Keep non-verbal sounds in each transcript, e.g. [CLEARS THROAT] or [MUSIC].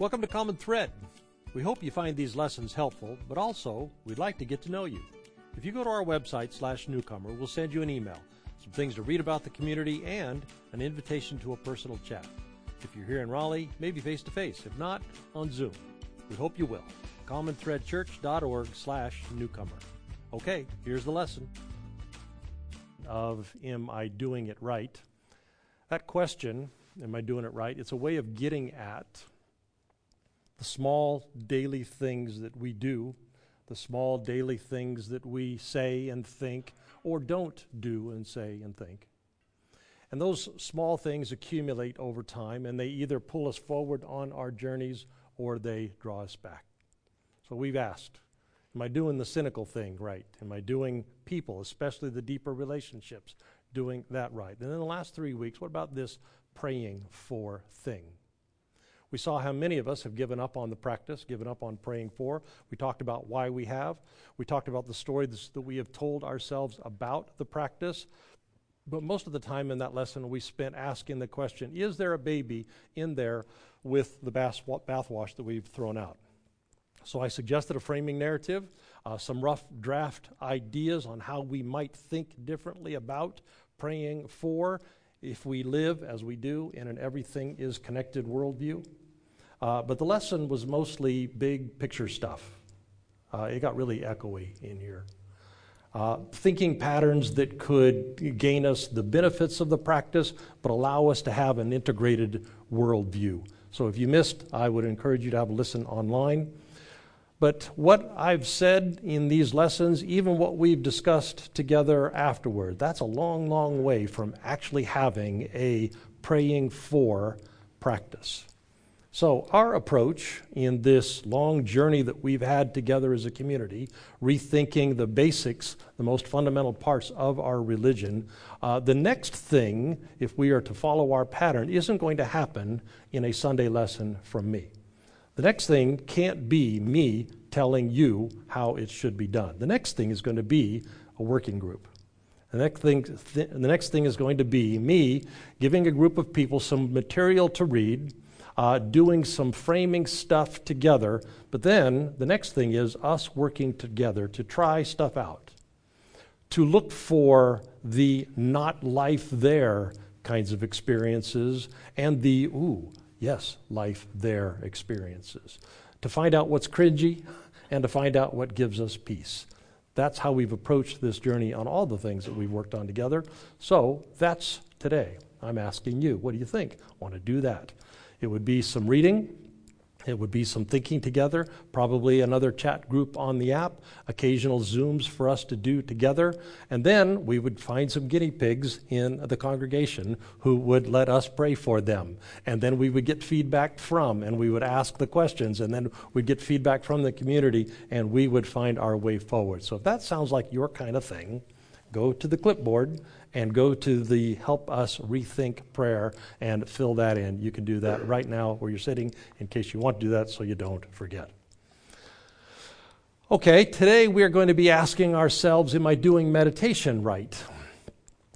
Welcome to Common Thread. We hope you find these lessons helpful, but also we'd like to get to know you. If you go to our website slash newcomer, we'll send you an email, some things to read about the community, and an invitation to a personal chat. If you're here in Raleigh, maybe face to face. If not, on Zoom. We hope you will. commonthreadchurch.org slash newcomer. Okay, here's the lesson of am I doing it right? That question, am I doing it right? It's a way of getting at the small daily things that we do, the small daily things that we say and think, or don't do and say and think. And those small things accumulate over time, and they either pull us forward on our journeys or they draw us back. So we've asked Am I doing the cynical thing right? Am I doing people, especially the deeper relationships, doing that right? And in the last three weeks, what about this praying for thing? We saw how many of us have given up on the practice, given up on praying for. We talked about why we have. We talked about the stories that we have told ourselves about the practice. But most of the time in that lesson, we spent asking the question Is there a baby in there with the bathwash that we've thrown out? So I suggested a framing narrative, uh, some rough draft ideas on how we might think differently about praying for if we live as we do in an everything is connected worldview. Uh, but the lesson was mostly big picture stuff. Uh, it got really echoey in here. Uh, thinking patterns that could gain us the benefits of the practice, but allow us to have an integrated worldview. So if you missed, I would encourage you to have a listen online. But what I've said in these lessons, even what we've discussed together afterward, that's a long, long way from actually having a praying for practice. So, our approach in this long journey that we've had together as a community, rethinking the basics, the most fundamental parts of our religion, uh, the next thing, if we are to follow our pattern, isn't going to happen in a Sunday lesson from me. The next thing can't be me telling you how it should be done. The next thing is going to be a working group. The next, thing, th- the next thing is going to be me giving a group of people some material to read uh, doing some framing stuff together. But then the next thing is us working together to try stuff out, to look for the not life there kinds of experiences and the, ooh, yes, life there experiences, to find out what's cringy and to find out what gives us peace. That's how we've approached this journey on all the things that we've worked on together. So that's today. I'm asking you, what do you think? Want to do that? It would be some reading. It would be some thinking together, probably another chat group on the app, occasional Zooms for us to do together. And then we would find some guinea pigs in the congregation who would let us pray for them. And then we would get feedback from, and we would ask the questions, and then we'd get feedback from the community, and we would find our way forward. So if that sounds like your kind of thing, go to the clipboard and go to the Help Us Rethink prayer and fill that in. You can do that right now where you're sitting in case you want to do that so you don't forget. Okay, today we are going to be asking ourselves Am I doing meditation right?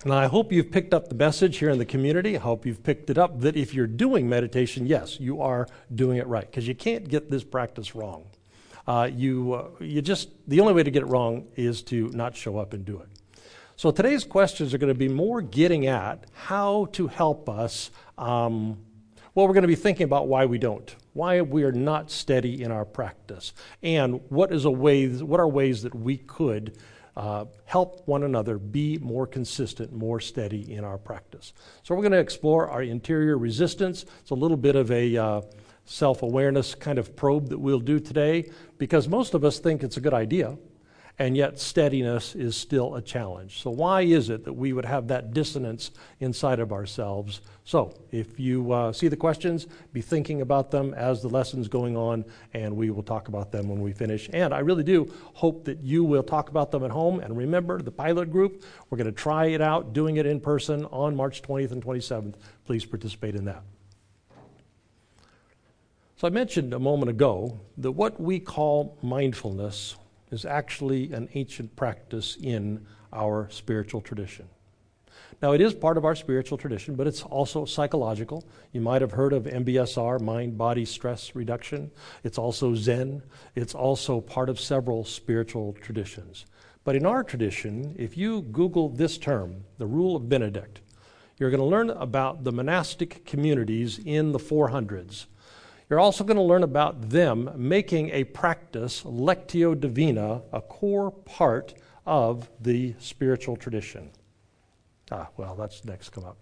Now, I hope you've picked up the message here in the community. I hope you've picked it up that if you're doing meditation, yes, you are doing it right because you can't get this practice wrong. Uh, you, uh, you just, the only way to get it wrong is to not show up and do it. So today's questions are going to be more getting at how to help us. Um, well, we're going to be thinking about why we don't, why we are not steady in our practice, and what is a way, what are ways that we could uh, help one another be more consistent, more steady in our practice. So we're going to explore our interior resistance. It's a little bit of a uh, self awareness kind of probe that we'll do today because most of us think it's a good idea and yet steadiness is still a challenge. So, why is it that we would have that dissonance inside of ourselves? So, if you uh, see the questions, be thinking about them as the lesson's going on, and we will talk about them when we finish. And I really do hope that you will talk about them at home. And remember, the pilot group, we're going to try it out, doing it in person on March 20th and 27th. Please participate in that. So, I mentioned a moment ago that what we call mindfulness is actually an ancient practice in our spiritual tradition. Now, it is part of our spiritual tradition, but it's also psychological. You might have heard of MBSR, mind body stress reduction. It's also Zen. It's also part of several spiritual traditions. But in our tradition, if you Google this term, the Rule of Benedict, you're going to learn about the monastic communities in the 400s. You're also going to learn about them making a practice, Lectio Divina, a core part of the spiritual tradition. Ah, well, that's next come up.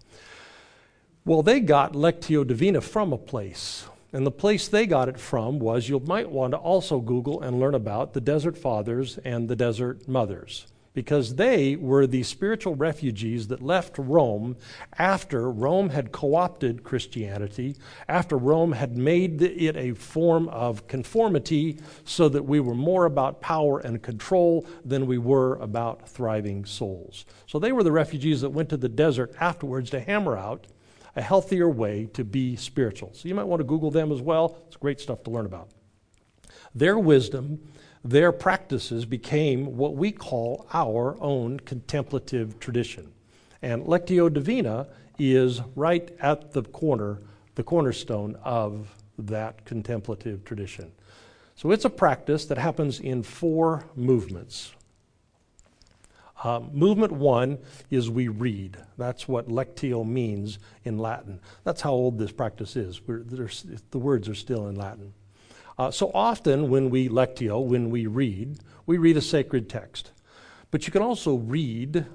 Well, they got Lectio Divina from a place. And the place they got it from was you might want to also Google and learn about the Desert Fathers and the Desert Mothers because they were the spiritual refugees that left Rome after Rome had co opted Christianity, after Rome had made it a form of conformity so that we were more about power and control than we were about thriving souls. So they were the refugees that went to the desert afterwards to hammer out a healthier way to be spiritual. So you might want to Google them as well. It's great stuff to learn about. Their wisdom their practices became what we call our own contemplative tradition. And Lectio Divina is right at the corner, the cornerstone of that contemplative tradition. So it's a practice that happens in four movements. Uh, movement one is we read. That's what lectio means in Latin. That's how old this practice is. the words are still in Latin. Uh, so often when we lectio, when we read, we read a sacred text. But you can also read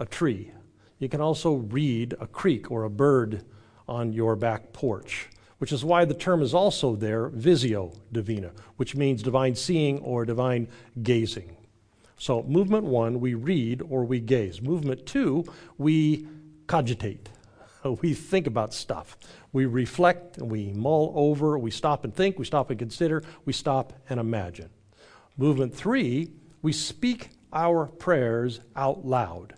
a tree. You can also read a creek or a bird on your back porch, which is why the term is also there, visio divina, which means divine seeing or divine gazing. So, movement one, we read or we gaze. Movement two, we cogitate. [LAUGHS] We think about stuff. We reflect and we mull over. We stop and think. We stop and consider. We stop and imagine. Movement three, we speak our prayers out loud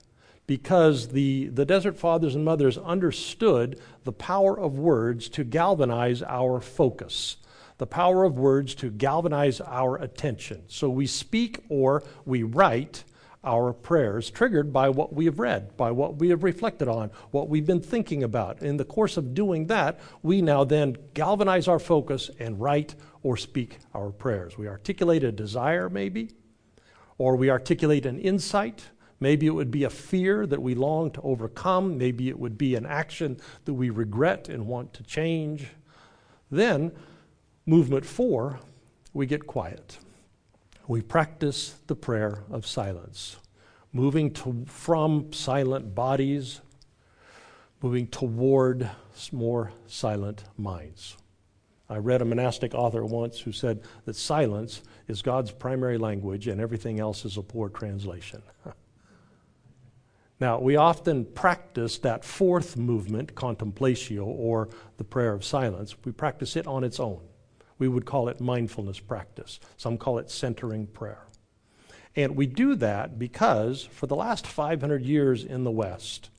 because the, the Desert Fathers and Mothers understood the power of words to galvanize our focus, the power of words to galvanize our attention. So we speak or we write our prayers, triggered by what we have read, by what we have reflected on, what we've been thinking about. In the course of doing that, we now then galvanize our focus and write or speak our prayers. We articulate a desire, maybe, or we articulate an insight. Maybe it would be a fear that we long to overcome. Maybe it would be an action that we regret and want to change. Then, movement four, we get quiet we practice the prayer of silence, moving to, from silent bodies, moving toward more silent minds. I read a monastic author once who said that silence is God's primary language and everything else is a poor translation. [LAUGHS] now, we often practice that fourth movement, contemplatio, or the prayer of silence, we practice it on its own. We would call it mindfulness practice. Some call it centering prayer. And we do that because for the last 500 years in the West,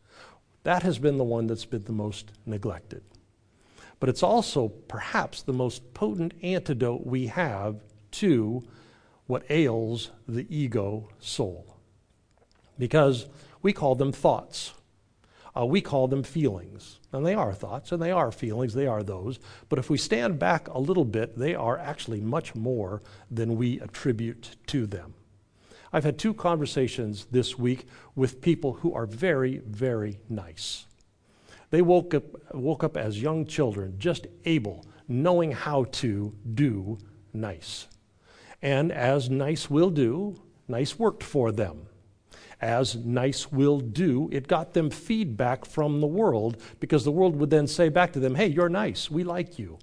that has been the one that's been the most neglected. But it's also perhaps the most potent antidote we have to what ails the ego soul. Because we call them thoughts. Uh, we call them feelings. And they are thoughts and they are feelings, they are those. But if we stand back a little bit, they are actually much more than we attribute to them. I've had two conversations this week with people who are very, very nice. They woke up, woke up as young children, just able, knowing how to do nice. And as nice will do, nice worked for them as nice will do, it got them feedback from the world because the world would then say back to them, hey, you're nice, we like you.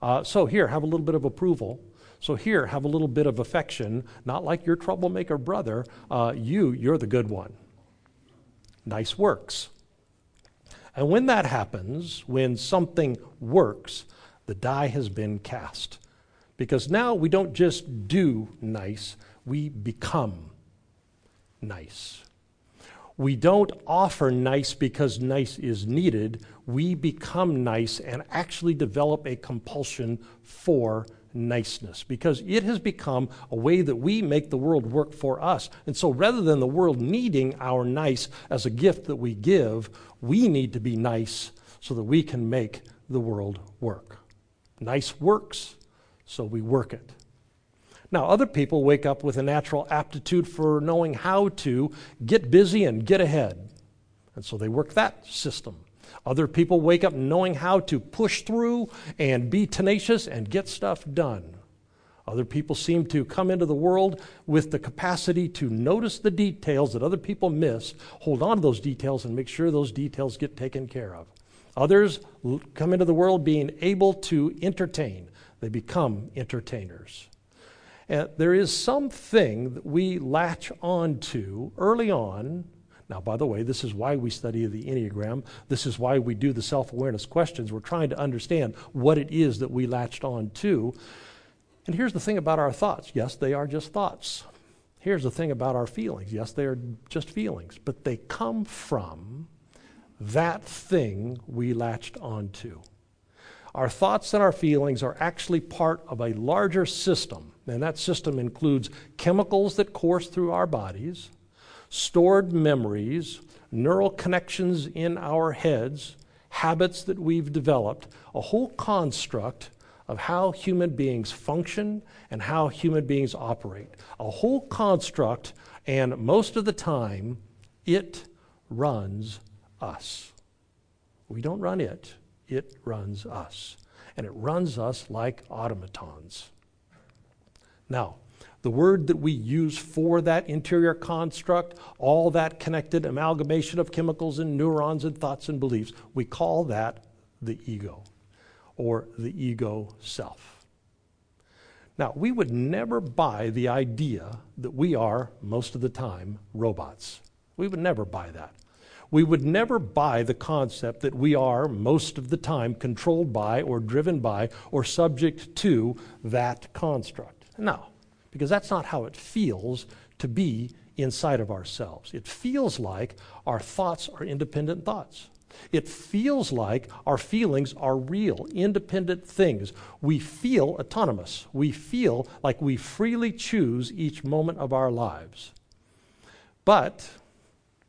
Uh, so here, have a little bit of approval. So here, have a little bit of affection, not like your troublemaker brother. Uh, you, you're the good one. Nice works. And when that happens, when something works, the die has been cast. Because now we don't just do nice, we become nice. We don't offer nice because nice is needed. We become nice and actually develop a compulsion for niceness because it has become a way that we make the world work for us. And so rather than the world needing our nice as a gift that we give, we need to be nice so that we can make the world work. Nice works, so we work it. Now, other people wake up with a natural aptitude for knowing how to get busy and get ahead. And so they work that system. Other people wake up knowing how to push through and be tenacious and get stuff done. Other people seem to come into the world with the capacity to notice the details that other people miss, hold on to those details, and make sure those details get taken care of. Others come into the world being able to entertain, they become entertainers. And there is something that we latch on to early on now, by the way, this is why we study the Enneagram. This is why we do the self awareness questions. We're trying to understand what it is that we latched on to. And here's the thing about our thoughts yes, they are just thoughts. Here's the thing about our feelings yes, they are just feelings, but they come from that thing we latched on to. Our thoughts and our feelings are actually part of a larger system, and that system includes chemicals that course through our bodies stored memories, neural connections in our heads, habits that we've developed, a whole construct of how human beings function and how human beings operate. A whole construct, and most of the time, it runs us. We don't run it, it runs us. And it runs us like automatons. Now, the word that we use for that interior construct, all that connected amalgamation of chemicals and neurons and thoughts and beliefs, we call that the ego or the ego self. Now, we would never buy the idea that we are, most of the time, robots. We would never buy that. We would never buy the concept that we are, most of the time, controlled by or driven by or subject to that construct. No because that's not how it feels to be inside of ourselves. It feels like our thoughts are independent thoughts. It feels like our feelings are real, independent things. We feel autonomous. We feel like we freely choose each moment of our lives. But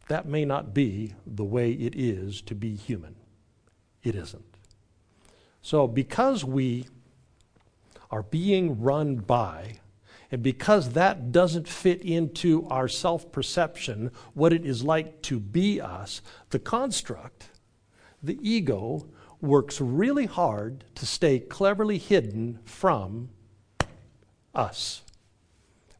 that may not be the way it is to be human. It isn't. So, because we are being run by and because that doesn't fit into our self perception, what it is like to be us, the construct, the ego, works really hard to stay cleverly hidden from us.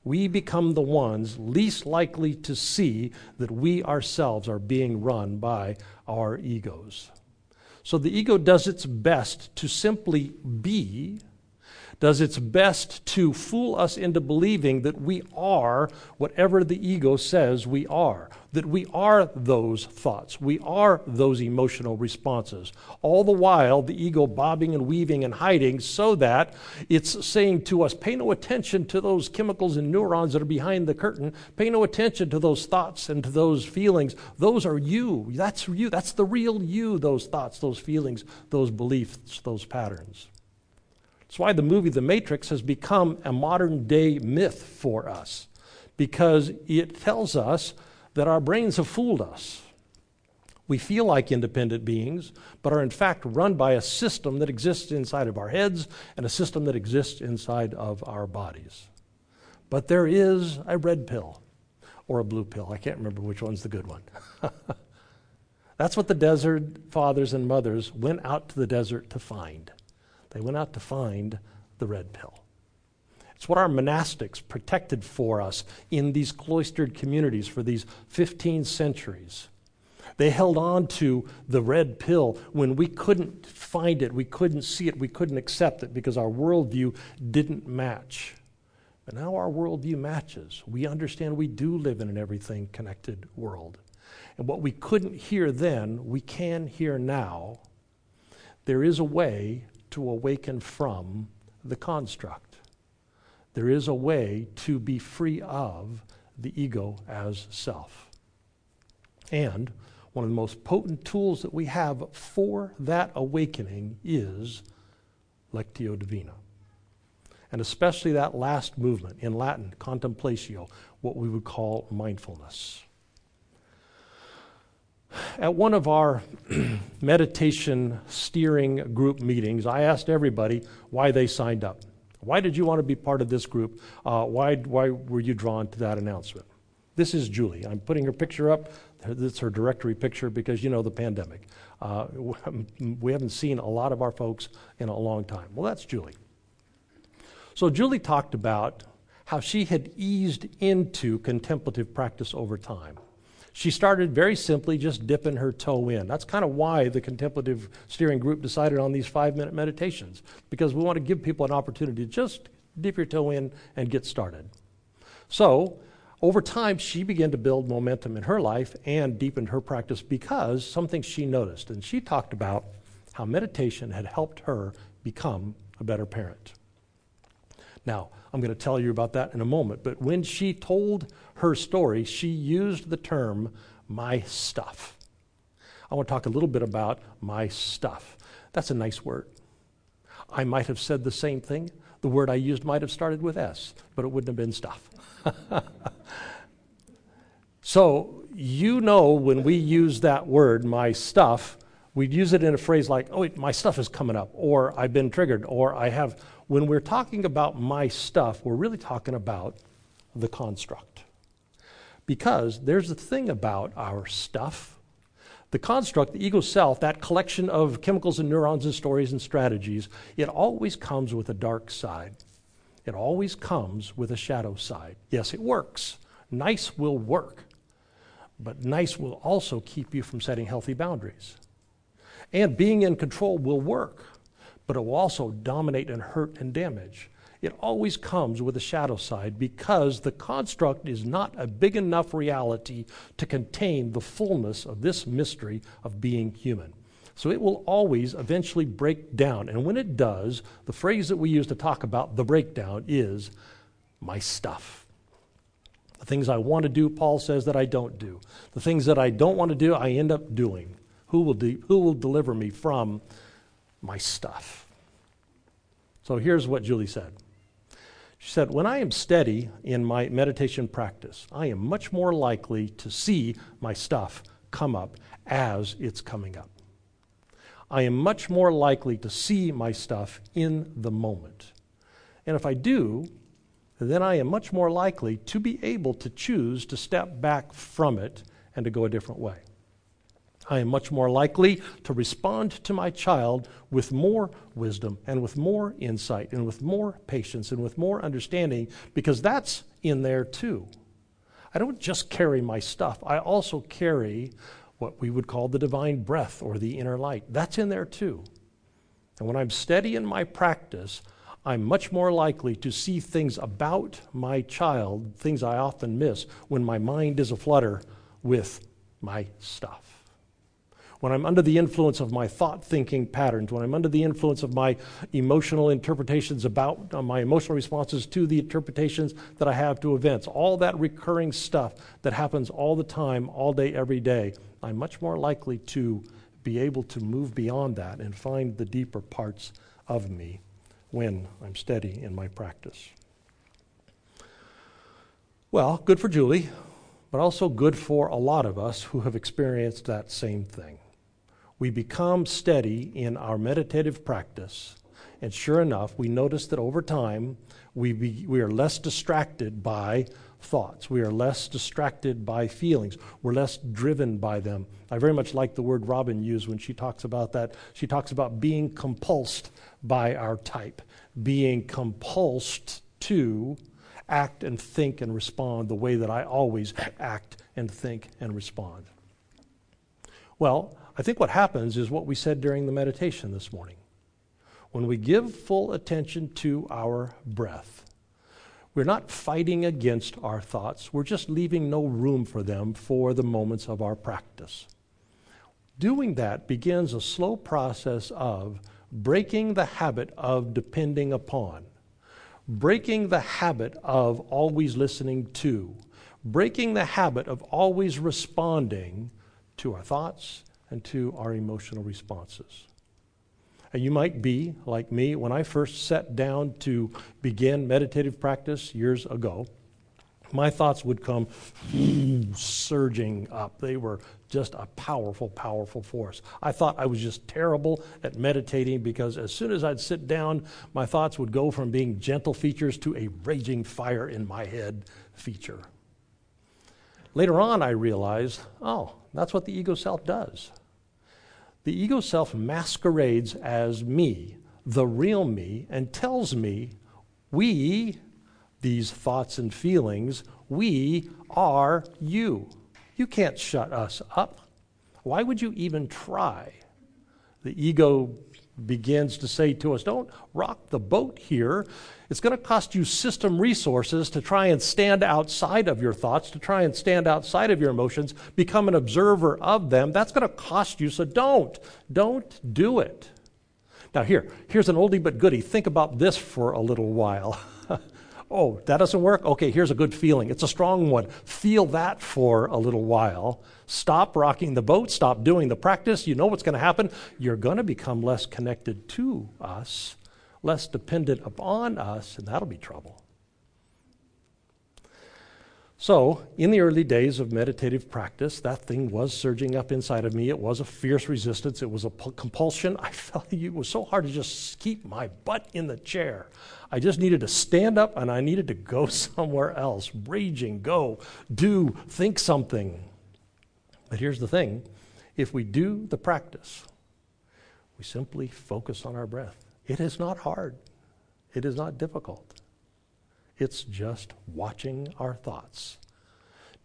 We become the ones least likely to see that we ourselves are being run by our egos. So the ego does its best to simply be does its best to fool us into believing that we are whatever the ego says we are, that we are those thoughts, we are those emotional responses. All the while, the ego bobbing and weaving and hiding so that it's saying to us, pay no attention to those chemicals and neurons that are behind the curtain, pay no attention to those thoughts and to those feelings. Those are you. That's you. That's the real you, those thoughts, those feelings, those beliefs, those patterns. That's why the movie The Matrix has become a modern day myth for us, because it tells us that our brains have fooled us. We feel like independent beings, but are in fact run by a system that exists inside of our heads and a system that exists inside of our bodies. But there is a red pill or a blue pill. I can't remember which one's the good one. [LAUGHS] That's what the desert fathers and mothers went out to the desert to find. They went out to find the red pill. It's what our monastics protected for us in these cloistered communities for these 15 centuries. They held on to the red pill when we couldn't find it, we couldn't see it, we couldn't accept it because our worldview didn't match. But now our worldview matches. We understand we do live in an everything connected world. And what we couldn't hear then, we can hear now. There is a way to awaken from the construct. There is a way to be free of the ego as self. And one of the most potent tools that we have for that awakening is Lectio Divina. And especially that last movement in Latin, contemplatio, what we would call mindfulness. At one of our [CLEARS THROAT] meditation steering group meetings, I asked everybody why they signed up. Why did you want to be part of this group? Uh, why, why were you drawn to that announcement? This is Julie. I'm putting her picture up. This is her directory picture because you know the pandemic. Uh, we haven't seen a lot of our folks in a long time. Well, that's Julie. So, Julie talked about how she had eased into contemplative practice over time. She started very simply just dipping her toe in. That's kind of why the contemplative steering group decided on these five minute meditations, because we want to give people an opportunity to just dip your toe in and get started. So, over time, she began to build momentum in her life and deepened her practice because something she noticed. And she talked about how meditation had helped her become a better parent. Now, I'm going to tell you about that in a moment, but when she told her story, she used the term my stuff. I want to talk a little bit about my stuff. That's a nice word. I might have said the same thing. The word I used might have started with S, but it wouldn't have been stuff. [LAUGHS] so, you know, when we use that word, my stuff, we'd use it in a phrase like, oh, wait, my stuff is coming up, or I've been triggered, or I have. When we're talking about my stuff, we're really talking about the construct. Because there's a thing about our stuff. The construct, the ego self, that collection of chemicals and neurons and stories and strategies, it always comes with a dark side. It always comes with a shadow side. Yes, it works. Nice will work, but nice will also keep you from setting healthy boundaries. And being in control will work, but it will also dominate and hurt and damage it always comes with a shadow side because the construct is not a big enough reality to contain the fullness of this mystery of being human. So it will always eventually break down. And when it does, the phrase that we use to talk about the breakdown is my stuff. The things I want to do, Paul says that I don't do. The things that I don't want to do, I end up doing. Who will, de- who will deliver me from my stuff? So here's what Julie said. She said, When I am steady in my meditation practice, I am much more likely to see my stuff come up as it's coming up. I am much more likely to see my stuff in the moment. And if I do, then I am much more likely to be able to choose to step back from it and to go a different way. I am much more likely to respond to my child with more wisdom and with more insight and with more patience and with more understanding because that's in there too. I don't just carry my stuff, I also carry what we would call the divine breath or the inner light. That's in there too. And when I'm steady in my practice, I'm much more likely to see things about my child, things I often miss, when my mind is aflutter with my stuff when I'm under the influence of my thought thinking patterns, when I'm under the influence of my emotional interpretations about uh, my emotional responses to the interpretations that I have to events, all that recurring stuff that happens all the time, all day, every day, I'm much more likely to be able to move beyond that and find the deeper parts of me when I'm steady in my practice. Well, good for Julie, but also good for a lot of us who have experienced that same thing we become steady in our meditative practice. And sure enough, we notice that over time, we, be, we are less distracted by thoughts. We are less distracted by feelings. We're less driven by them. I very much like the word Robin used when she talks about that. She talks about being compulsed by our type, being compulsed to act and think and respond the way that I always act and think and respond. Well, I think what happens is what we said during the meditation this morning. When we give full attention to our breath, we're not fighting against our thoughts, we're just leaving no room for them for the moments of our practice. Doing that begins a slow process of breaking the habit of depending upon, breaking the habit of always listening to, breaking the habit of always responding to our thoughts and to our emotional responses. And you might be like me when I first sat down to begin meditative practice years ago. My thoughts would come surging up. They were just a powerful, powerful force. I thought I was just terrible at meditating because as soon as I'd sit down, my thoughts would go from being gentle features to a raging fire in my head feature. Later on, I realized oh, that's what the ego self does. The ego self masquerades as me, the real me, and tells me we, these thoughts and feelings, we are you. You can't shut us up. Why would you even try? The ego begins to say to us, Don't rock the boat here. It's going to cost you system resources to try and stand outside of your thoughts, to try and stand outside of your emotions, become an observer of them. That's going to cost you, so don't. Don't do it. Now, here, here's an oldie but goodie. Think about this for a little while. [LAUGHS] oh, that doesn't work? Okay, here's a good feeling. It's a strong one. Feel that for a little while. Stop rocking the boat, stop doing the practice. You know what's going to happen. You're going to become less connected to us, less dependent upon us, and that'll be trouble. So, in the early days of meditative practice, that thing was surging up inside of me. It was a fierce resistance. It was a compulsion. I [LAUGHS] felt it was so hard to just keep my butt in the chair. I just needed to stand up and I needed to go [LAUGHS] somewhere else, raging, go, do, think something. But here's the thing if we do the practice, we simply focus on our breath. It is not hard, it is not difficult. It's just watching our thoughts,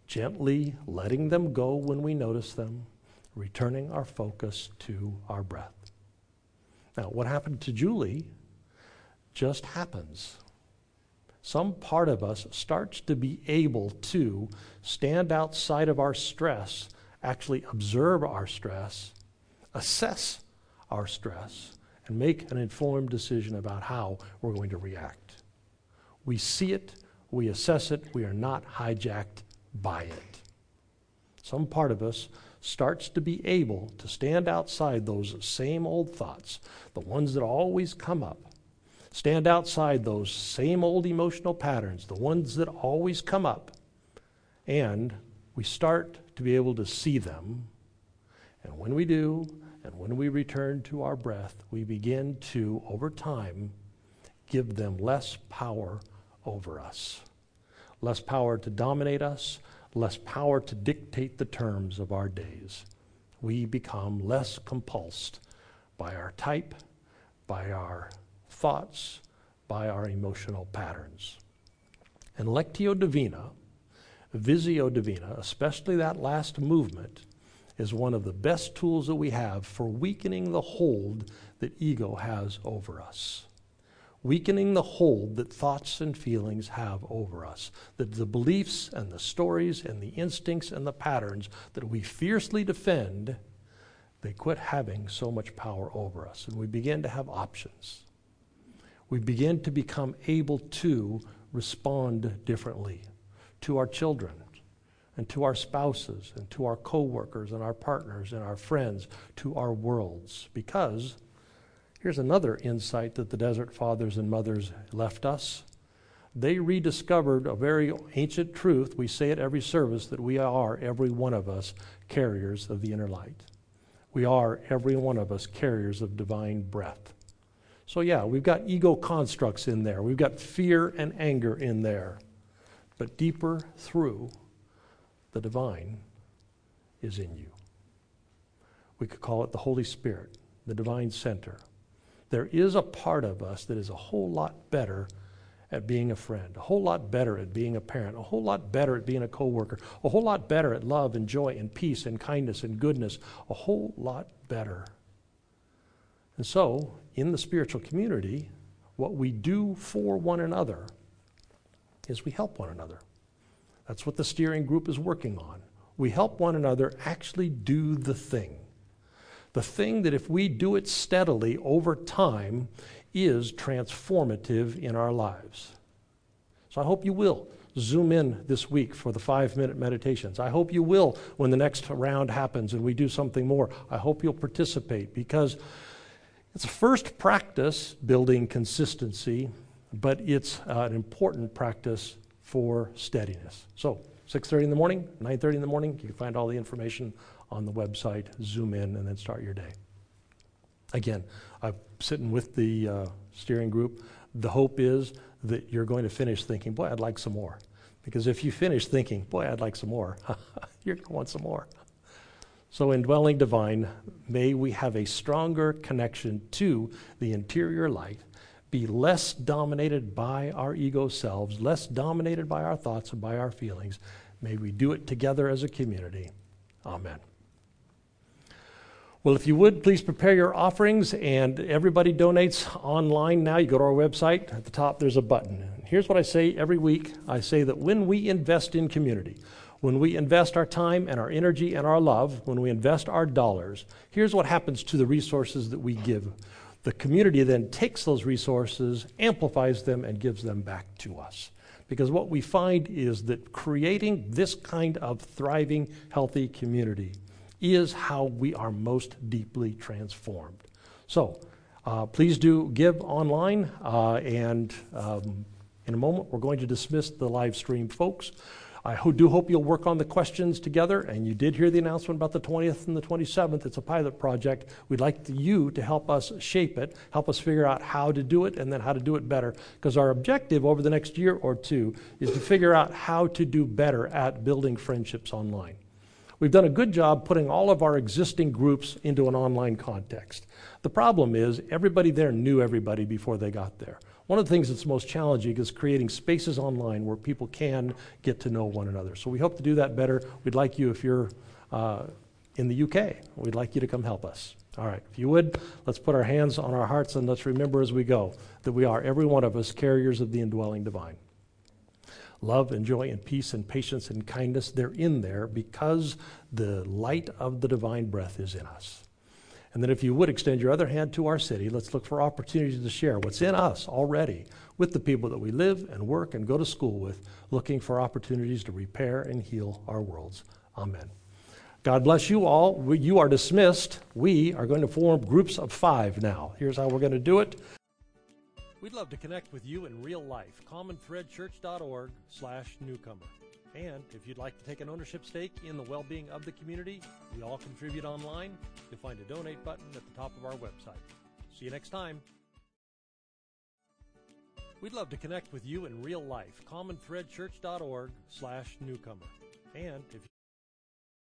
gently letting them go when we notice them, returning our focus to our breath. Now, what happened to Julie just happens. Some part of us starts to be able to stand outside of our stress, actually observe our stress, assess our stress, and make an informed decision about how we're going to react. We see it, we assess it, we are not hijacked by it. Some part of us starts to be able to stand outside those same old thoughts, the ones that always come up. Stand outside those same old emotional patterns, the ones that always come up. And we start to be able to see them. And when we do, and when we return to our breath, we begin to, over time, give them less power over us. Less power to dominate us, less power to dictate the terms of our days. We become less compulsed by our type, by our thoughts, by our emotional patterns. And Lectio Divina, Visio Divina, especially that last movement, is one of the best tools that we have for weakening the hold that ego has over us weakening the hold that thoughts and feelings have over us. That the beliefs and the stories and the instincts and the patterns that we fiercely defend, they quit having so much power over us. And we begin to have options. We begin to become able to respond differently to our children and to our spouses and to our coworkers and our partners and our friends, to our worlds, because Here's another insight that the Desert Fathers and Mothers left us. They rediscovered a very ancient truth. We say at every service that we are, every one of us, carriers of the inner light. We are, every one of us, carriers of divine breath. So, yeah, we've got ego constructs in there, we've got fear and anger in there. But deeper through, the divine is in you. We could call it the Holy Spirit, the divine center there is a part of us that is a whole lot better at being a friend, a whole lot better at being a parent, a whole lot better at being a coworker, a whole lot better at love and joy and peace and kindness and goodness, a whole lot better. And so, in the spiritual community, what we do for one another is we help one another. That's what the steering group is working on. We help one another actually do the thing the thing that if we do it steadily over time is transformative in our lives. So I hope you will zoom in this week for the five minute meditations. I hope you will when the next round happens and we do something more. I hope you'll participate because it's a first practice building consistency, but it's uh, an important practice for steadiness. So, 6:30 in the morning, 9:30 in the morning, you can find all the information on the website. Zoom in and then start your day. Again, I'm sitting with the uh, steering group. The hope is that you're going to finish thinking, boy, I'd like some more. Because if you finish thinking, boy, I'd like some more, [LAUGHS] you're going to want some more. So, indwelling divine, may we have a stronger connection to the interior light, be less dominated by our ego selves, less dominated by our thoughts and by our feelings. May we do it together as a community. Amen. Well, if you would, please prepare your offerings, and everybody donates online now. You go to our website, at the top, there's a button. Here's what I say every week I say that when we invest in community, when we invest our time and our energy and our love, when we invest our dollars, here's what happens to the resources that we give. The community then takes those resources, amplifies them, and gives them back to us. Because what we find is that creating this kind of thriving, healthy community is how we are most deeply transformed. So, uh, please do give online, uh, and um, in a moment we're going to dismiss the live stream folks. I do hope you'll work on the questions together, and you did hear the announcement about the 20th and the 27th. It's a pilot project. We'd like you to help us shape it, help us figure out how to do it, and then how to do it better. Because our objective over the next year or two is to figure out how to do better at building friendships online. We've done a good job putting all of our existing groups into an online context. The problem is, everybody there knew everybody before they got there. One of the things that's most challenging is creating spaces online where people can get to know one another. So we hope to do that better. We'd like you, if you're uh, in the UK, we'd like you to come help us. All right, if you would, let's put our hands on our hearts and let's remember as we go that we are, every one of us, carriers of the indwelling divine love and joy and peace and patience and kindness, they're in there because the light of the divine breath is in us. And then, if you would extend your other hand to our city, let's look for opportunities to share what's in us already with the people that we live and work and go to school with, looking for opportunities to repair and heal our worlds. Amen. God bless you all. You are dismissed. We are going to form groups of five now. Here's how we're going to do it. We'd love to connect with you in real life. CommonThreadChurch.org slash newcomer. And if you'd like to take an ownership stake in the well-being of the community, we all contribute online. You'll find a donate button at the top of our website. See you next time. We'd love to connect with you in real life. CommonThreadChurch.org slash newcomer. And if